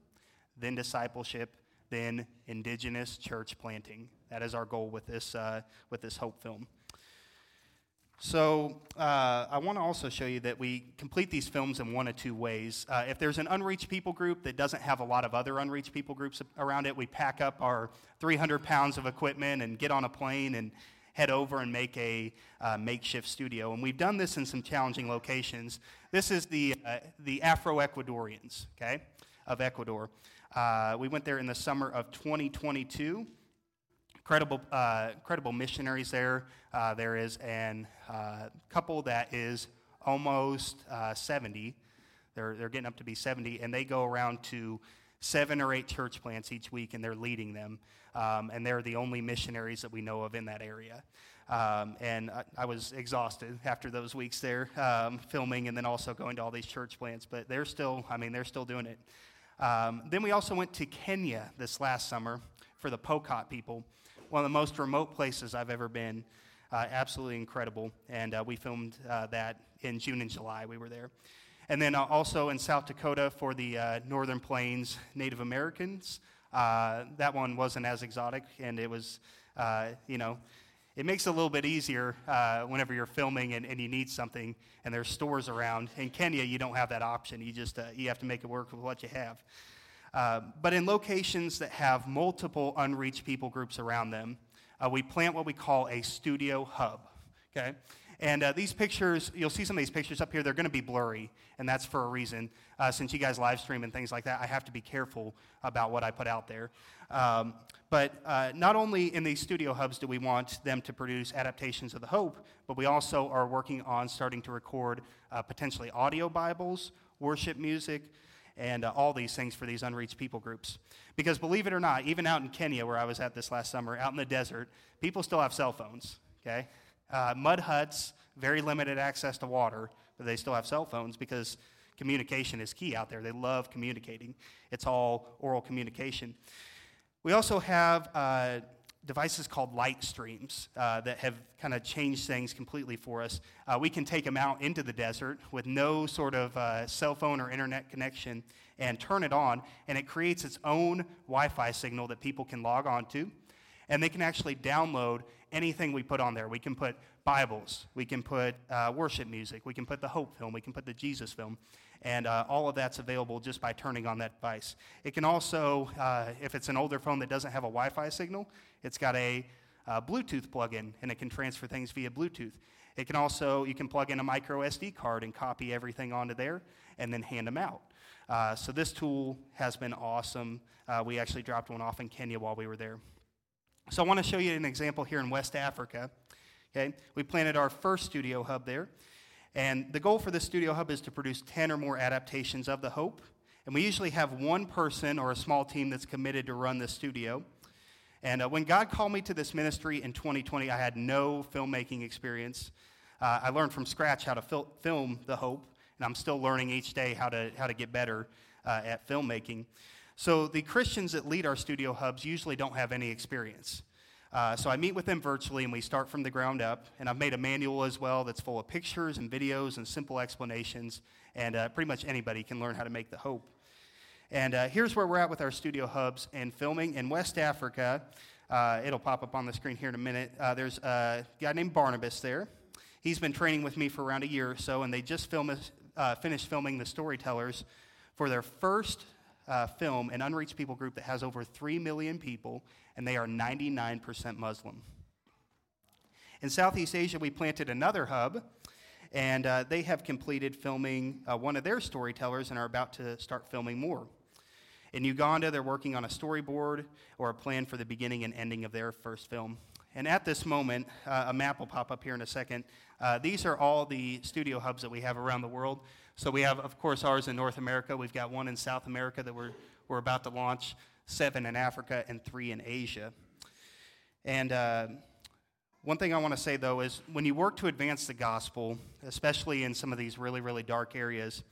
then discipleship, then indigenous church planting. That is our goal with this, uh, with this hope film. So uh, I want to also show you that we complete these films in one of two ways. Uh, if there's an unreached people group that doesn't have a lot of other unreached people groups around it, we pack up our 300 pounds of equipment and get on a plane and head over and make a uh, makeshift studio. And we've done this in some challenging locations. This is the, uh, the Afro Ecuadorians, okay, of Ecuador. Uh, we went there in the summer of 2022 credible, uh, missionaries there. Uh, there is a uh, couple that is almost uh, 70. They're, they're getting up to be 70, and they go around to seven or eight church plants each week, and they're leading them. Um, and they're the only missionaries that we know of in that area. Um, and I, I, was exhausted after those weeks there, um, filming and then also going to all these church plants. But they're still, I mean, they're still doing it. Um, then we also went to Kenya this last summer for the Pokot people one of the most remote places I've ever been. Uh, absolutely incredible. And uh, we filmed uh, that in June and July. We were there. And then uh, also in South Dakota for the uh, Northern Plains Native Americans. Uh, that one wasn't as exotic, and it was, you know, it makes it a little bit easier whenever you're filming and, and, you need something and there's stores around. In Kenya, you don't have that option. You just you have to make it work with what you have. Uh, but in locations that have multiple unreached people groups around them, uh, we plant what we call a studio hub. Okay? And uh, these pictures, you'll see some of these pictures up here, they're going to be blurry, and that's for a reason. Uh, since you guys live stream and things like that, I have to be careful about what I put out there. Um, but uh, not only in these studio hubs do we want them to produce adaptations of the Hope, but we also are working on starting to record uh, potentially audio Bibles, worship music, and uh, all these things for these unreached people groups. Because believe it or not, even out in Kenya, where I was at this last summer, out in the desert, people still have cell phones, okay? Uh, mud huts, very limited access to water, but they still have cell phones because communication is key out there. They love communicating, it's all oral communication. We also have uh, devices called light streams uh, that have kind of changed things completely for us. Uh, we can take them out into the desert with no sort of uh, cell phone or internet connection and turn it on, and it creates its own Wi Fi signal that people can log on to. And they can actually download anything we put on there. We can put Bibles, we can put uh, worship music, we can put the Hope film, we can put the Jesus film. And uh, all of that's available just by turning on that device. It can also, uh, if it's an older phone that doesn't have a Wi Fi signal, it's got a uh, Bluetooth plug-in and it can transfer things via Bluetooth. It can also, you can plug in a micro SD card and copy everything onto there and then hand them out. Uh, so this tool has been awesome. Uh, we actually dropped one off in Kenya while we were there. So I want to show you an example here in West Africa. Okay, we planted our first studio hub there. And the goal for this studio hub is to produce 10 or more adaptations of The Hope. And we usually have one person or a small team that's committed to run the studio. And uh, when God called me to this ministry in 2020, I had no filmmaking experience. Uh, I learned from scratch how to fil- film The Hope, and I'm still learning each day how to, how to get better uh, at filmmaking. So the Christians that lead our studio hubs usually don't have any experience. Uh, so I meet with them virtually and we start from the ground up. And I've made a manual as well that's full of pictures and videos and simple explanations. And uh, pretty much anybody can learn how to make the hope. And uh, here's where we're at with our studio hubs and filming in West Africa. Uh, it'll pop up on the screen here in a minute. Uh, there's a guy named Barnabas there. He's been training with me for around a year or so, and they just film, uh, finished filming the storytellers for their first film, an unreached people group that has over 3 million people, and they are 99% Muslim. In Southeast Asia, we planted another hub, and uh, they have completed filming uh, one of their storytellers and are about to start filming more. In Uganda, they're working on a storyboard or a plan for the beginning and ending of their first film. And at this moment, uh, a map will pop up here in a second. Uh, these are all the studio hubs that we have around the world. So we have, of course, ours in North America. We've got one in South America that we're, we're about to launch, seven in Africa, and three in Asia. And uh, one thing I want to say, though, is when you work to advance the gospel, especially in some of these really, really dark areas,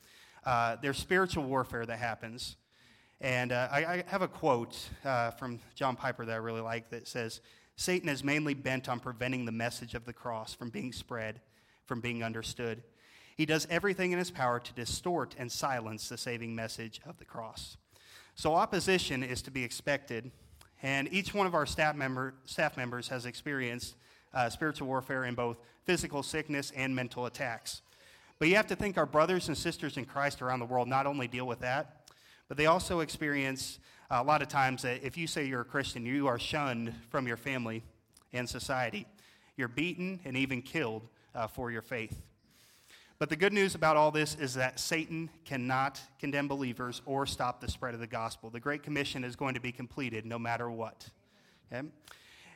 uh, there's spiritual warfare that happens. And uh, I, I, have a quote uh, from John Piper that I really like that says, Satan is mainly bent on preventing the message of the cross from being spread, from being understood. He does everything in his power to distort and silence the saving message of the cross. So, opposition is to be expected, and each one of our staff, member, staff members has experienced uh, spiritual warfare in both physical sickness and mental attacks. But you have to think our brothers and sisters in Christ around the world not only deal with that, but they also experience a lot of times that if you say you're a Christian, you are shunned from your family and society. You're beaten and even killed uh, for your faith. But the good news about all this is that Satan cannot condemn believers or stop the spread of the gospel. The Great Commission is going to be completed no matter what. Okay?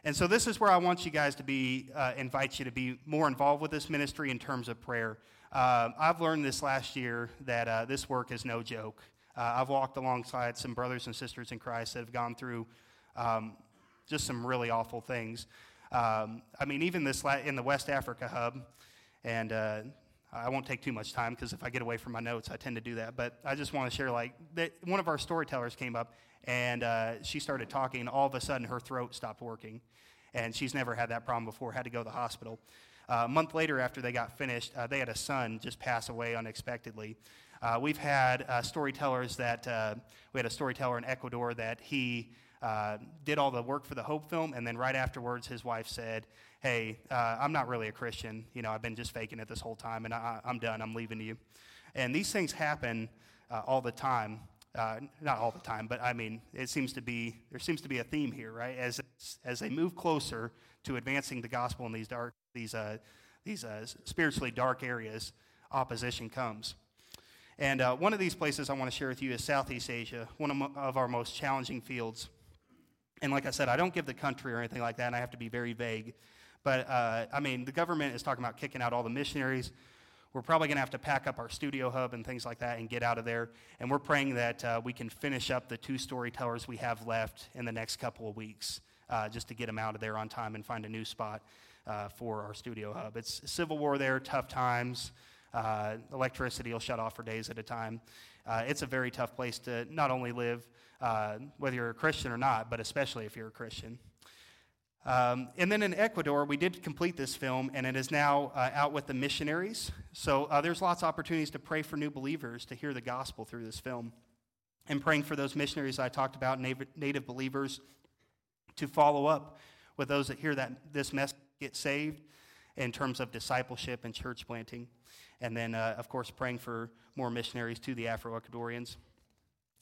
And so this is where I want you guys to be, uh, invite you to be more involved with this ministry in terms of prayer. Uh, I've learned this last year that uh, this work is no joke. Uh, I've walked alongside some brothers and sisters in Christ that have gone through um, just some really awful things. Um, I mean, even this la- in the West Africa hub, and uh, I won't take too much time because if I get away from my notes, I tend to do that. But I just want to share like that one of our storytellers came up and uh, she started talking, all of a sudden her throat stopped working. And she's never had that problem before, had to go to the hospital. Uh, a month later, after they got finished, uh, they had a son just pass away unexpectedly. Uh, we've had uh, storytellers that, uh, we had a storyteller in Ecuador that he did all the work for the Hope film, and then right afterwards, his wife said, hey, uh, I'm not really a Christian. You know, I've been just faking it this whole time, and I, am done. I'm leaving you. And these things happen uh, all the time. Uh, not all the time, but I mean, it seems to be there seems to be a theme here, right? As as they move closer to advancing the gospel in these dark, these uh, these uh, spiritually dark areas, opposition comes. And uh, one of these places I want to share with you is Southeast Asia, one of, of our most challenging fields. And like I said, I don't give the country or anything like that, and I have to be very vague. But uh, I mean, the government is talking about kicking out all the missionaries. We're probably going to have to pack up our studio hub and things like that and get out of there. And we're praying that uh, we can finish up the two storytellers we have left in the next couple of weeks, uh, just to get them out of there on time and find a new spot uh, for our studio hub. It's civil war there, tough times. Uh, electricity will shut off for days at a time. Uh, it's a very tough place to not only live, uh, whether you're a Christian or not, but especially if you're a Christian. Um, and then in Ecuador, we did complete this film, and it is now uh, out with the missionaries. So uh, there's lots of opportunities to pray for new believers to hear the gospel through this film. And praying for those missionaries I talked about, native, believers, to follow up with those that hear that this message get saved in terms of discipleship and church planting. And then, uh, of course, praying for more missionaries to the Afro Ecuadorians.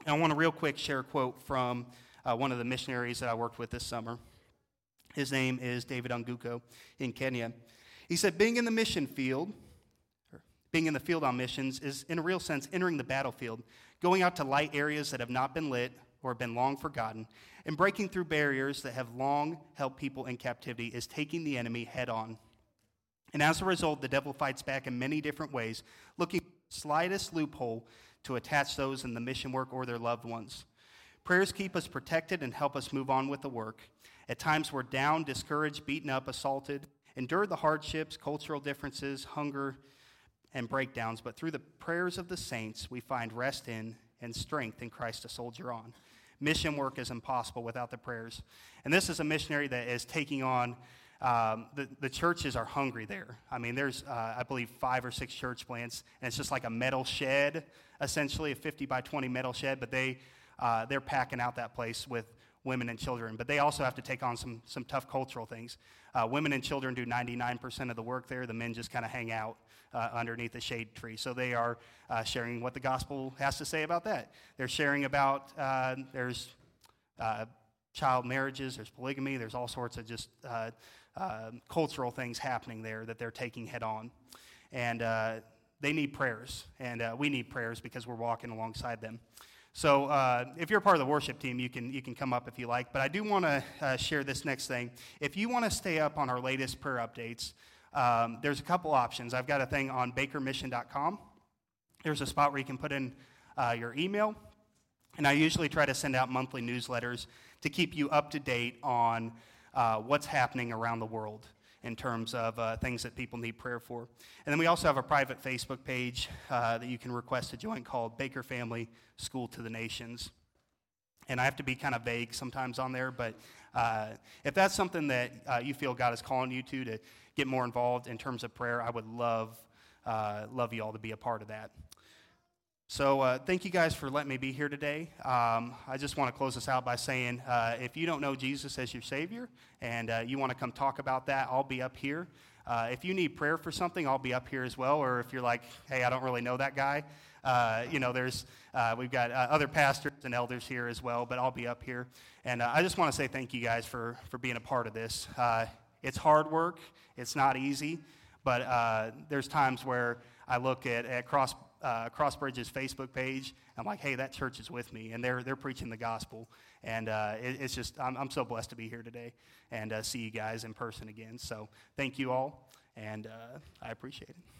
And I want to real quick share a quote from uh, one of the missionaries that I worked with this summer. His name is David Unguko in Kenya. He said, Being in the mission field, being in the field on missions, is in a real sense entering the battlefield, going out to light areas that have not been lit or have been long forgotten, and breaking through barriers that have long held people in captivity is taking the enemy head on. And as a result, the devil fights back in many different ways, looking for the slightest loophole to attach those in the mission work or their loved ones. Prayers keep us protected and help us move on with the work. At times, we're down, discouraged, beaten up, assaulted, endure the hardships, cultural differences, hunger, and breakdowns. But through the prayers of the saints, we find rest in and strength in Christ to soldier on. Mission work is impossible without the prayers. And this is a missionary that is taking on. Um, the, the churches are hungry there. I mean, there's, uh, I believe, five or six church plants, and it's just like a metal shed, essentially, a 50 by 20 metal shed, but they, uh, they're packing out that place with women and children. But they also have to take on some, some tough cultural things. Uh, women and children do 99% of the work there. The men just kind of hang out uh, underneath the shade tree. So they are uh, sharing what the gospel has to say about that. They're sharing about uh, there's uh, child marriages, there's polygamy, there's all sorts of just uh, cultural things happening there that they're taking head on. And they need prayers, and we need prayers because we're walking alongside them. So uh, if you're part of the worship team, you can, you can come up if you like. But I do want to uh, share this next thing. If you want to stay up on our latest prayer updates, um, there's a couple options. I've got a thing on bakermission.com. There's a spot where you can put in uh, your email. And I usually try to send out monthly newsletters to keep you up to date on uh, what's happening around the world in terms of uh, things that people need prayer for. And then we also have a private Facebook page uh, that you can request to join called Baker Family School to the Nations. And I have to be kind of vague sometimes on there, but uh, if that's something that uh, you feel God is calling you to, to get more involved in terms of prayer, I would love, uh, love you all to be a part of that. So, uh, thank you guys for letting me be here today. Um, I just want to close this out by saying uh, if you don't know Jesus as your Savior and uh, you want to come talk about that, I'll be up here. Uh, if you need prayer for something, I'll be up here as well. Or if you're like, hey, I don't really know that guy, uh, you know, there's, uh, we've got other pastors and elders here as well, but I'll be up here. And I just want to say thank you guys for, for being a part of this. it's hard work, it's not easy, but there's times where I look at, at Cross uh, Crossbridge's Facebook page. I'm like, hey, that church is with me, and they're they're preaching the gospel, and uh, it, it's just I'm, I'm so blessed to be here today and uh, see you guys in person again. So thank you all, and uh, I appreciate it.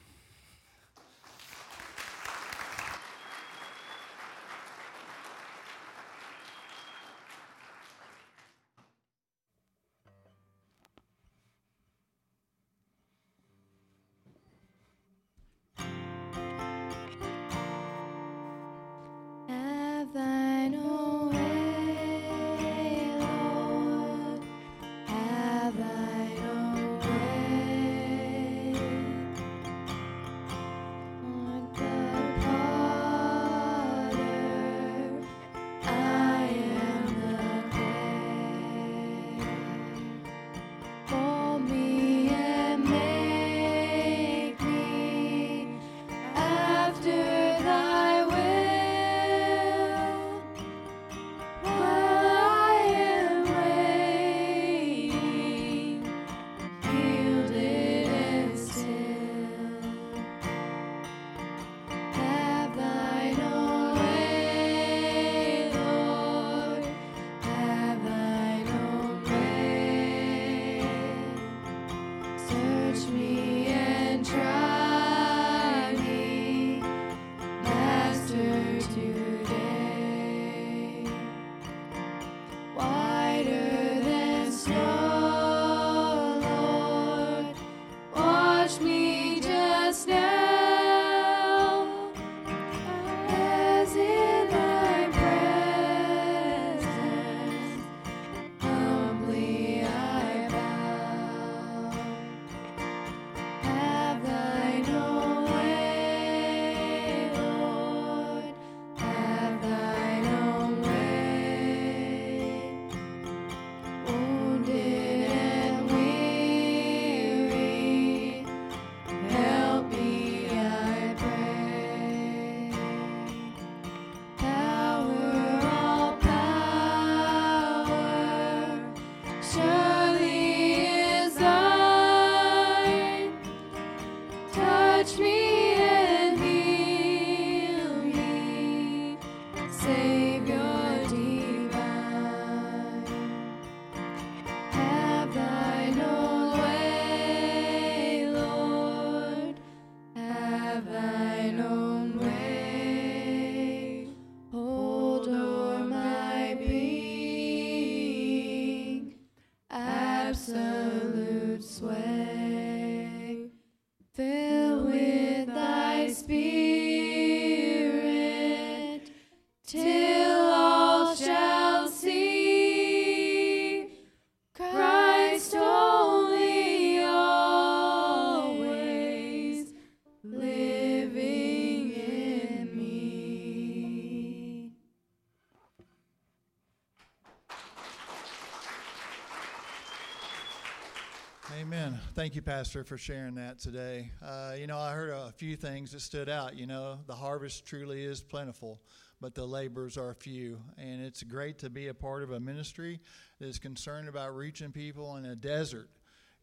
Thank you, Pastor, for sharing that today. Uh, you know, I heard a few things that stood out. You know, the harvest truly is plentiful, but the laborers are few. And it's great to be a part of a ministry that is concerned about reaching people in a desert.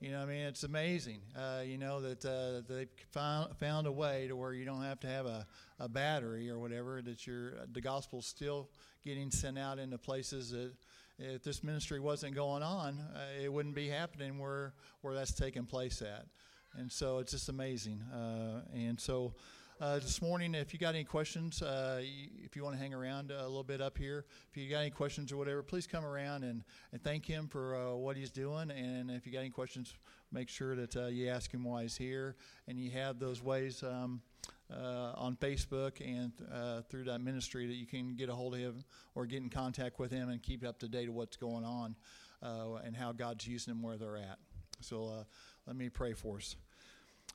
You know, I mean, it's amazing. Uh, you know that uh, they've found, found a way to where you don't have to have a, a battery or whatever. That your the gospel's still getting sent out into places that if this ministry wasn't going on, uh, it wouldn't be happening where where that's taking place at. And so it's just amazing. Uh, and so uh, this morning, if you got any questions, uh, if you want to hang around a little bit up here, if you got any questions or whatever, please come around and, and thank him for uh, what he's doing. And if you got any questions, make sure that uh, you ask him why he's here. And you have those ways um, uh, on Facebook and uh, through that ministry that you can get a hold of him or get in contact with him and keep up to date of what's going on uh, and how God's using them where they're at. So uh, let me pray for us.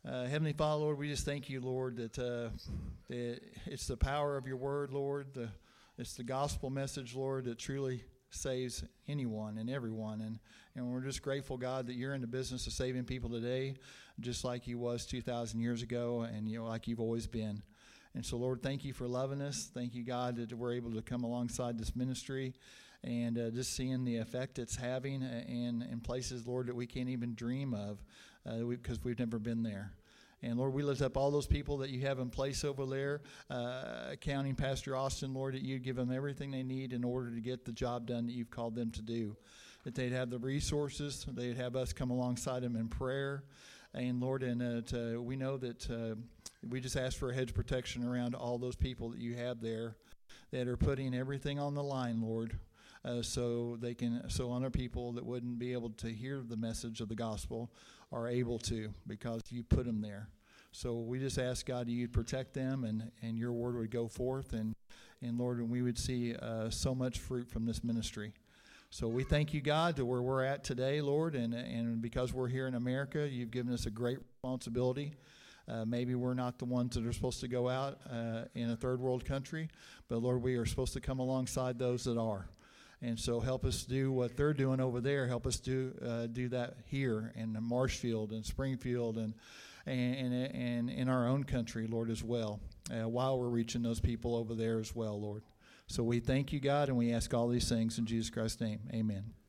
Uh, Heavenly Father, Lord, we just thank you, Lord, that, uh, that it's the power of your word, Lord. The, it's the gospel message, Lord, that truly saves anyone and everyone. And, and we're just grateful, God, that you're in the business of saving people today, just like you was 2,000 years ago and you know, like you've always been. And so, Lord, thank you for loving us. Thank you, God, that we're able to come alongside this ministry and uh, just seeing the effect it's having in, in places, Lord, that we can't even dream of because uh, we, we've never been there. And Lord, we lift up all those people that you have in place over there, uh, counting Pastor Austin, Lord, that you give them everything they need in order to get the job done that you've called them to do. That they'd have the resources, they'd have us come alongside them in prayer. And Lord, and uh, to, we know that uh, we just ask for a hedge protection around all those people that you have there that are putting everything on the line, Lord. Uh, so they can, so other people that wouldn't be able to hear the message of the gospel are able to because you put them there. So we just ask God you'd protect them and, and your word would go forth and, and Lord, and we would see uh, so much fruit from this ministry. So we thank you, God, to where we're at today, Lord, and, and because we're here in America, you've given us a great responsibility. Uh, maybe we're not the ones that are supposed to go out uh, in a third world country, but Lord, we are supposed to come alongside those that are. And so help us do what they're doing over there. Help us do uh, do that here in Marshfield and Springfield and and and in our own country, Lord, as well. Uh, while we're reaching those people over there as well, Lord. So we thank you, God, and we ask all these things in Jesus Christ's name. Amen.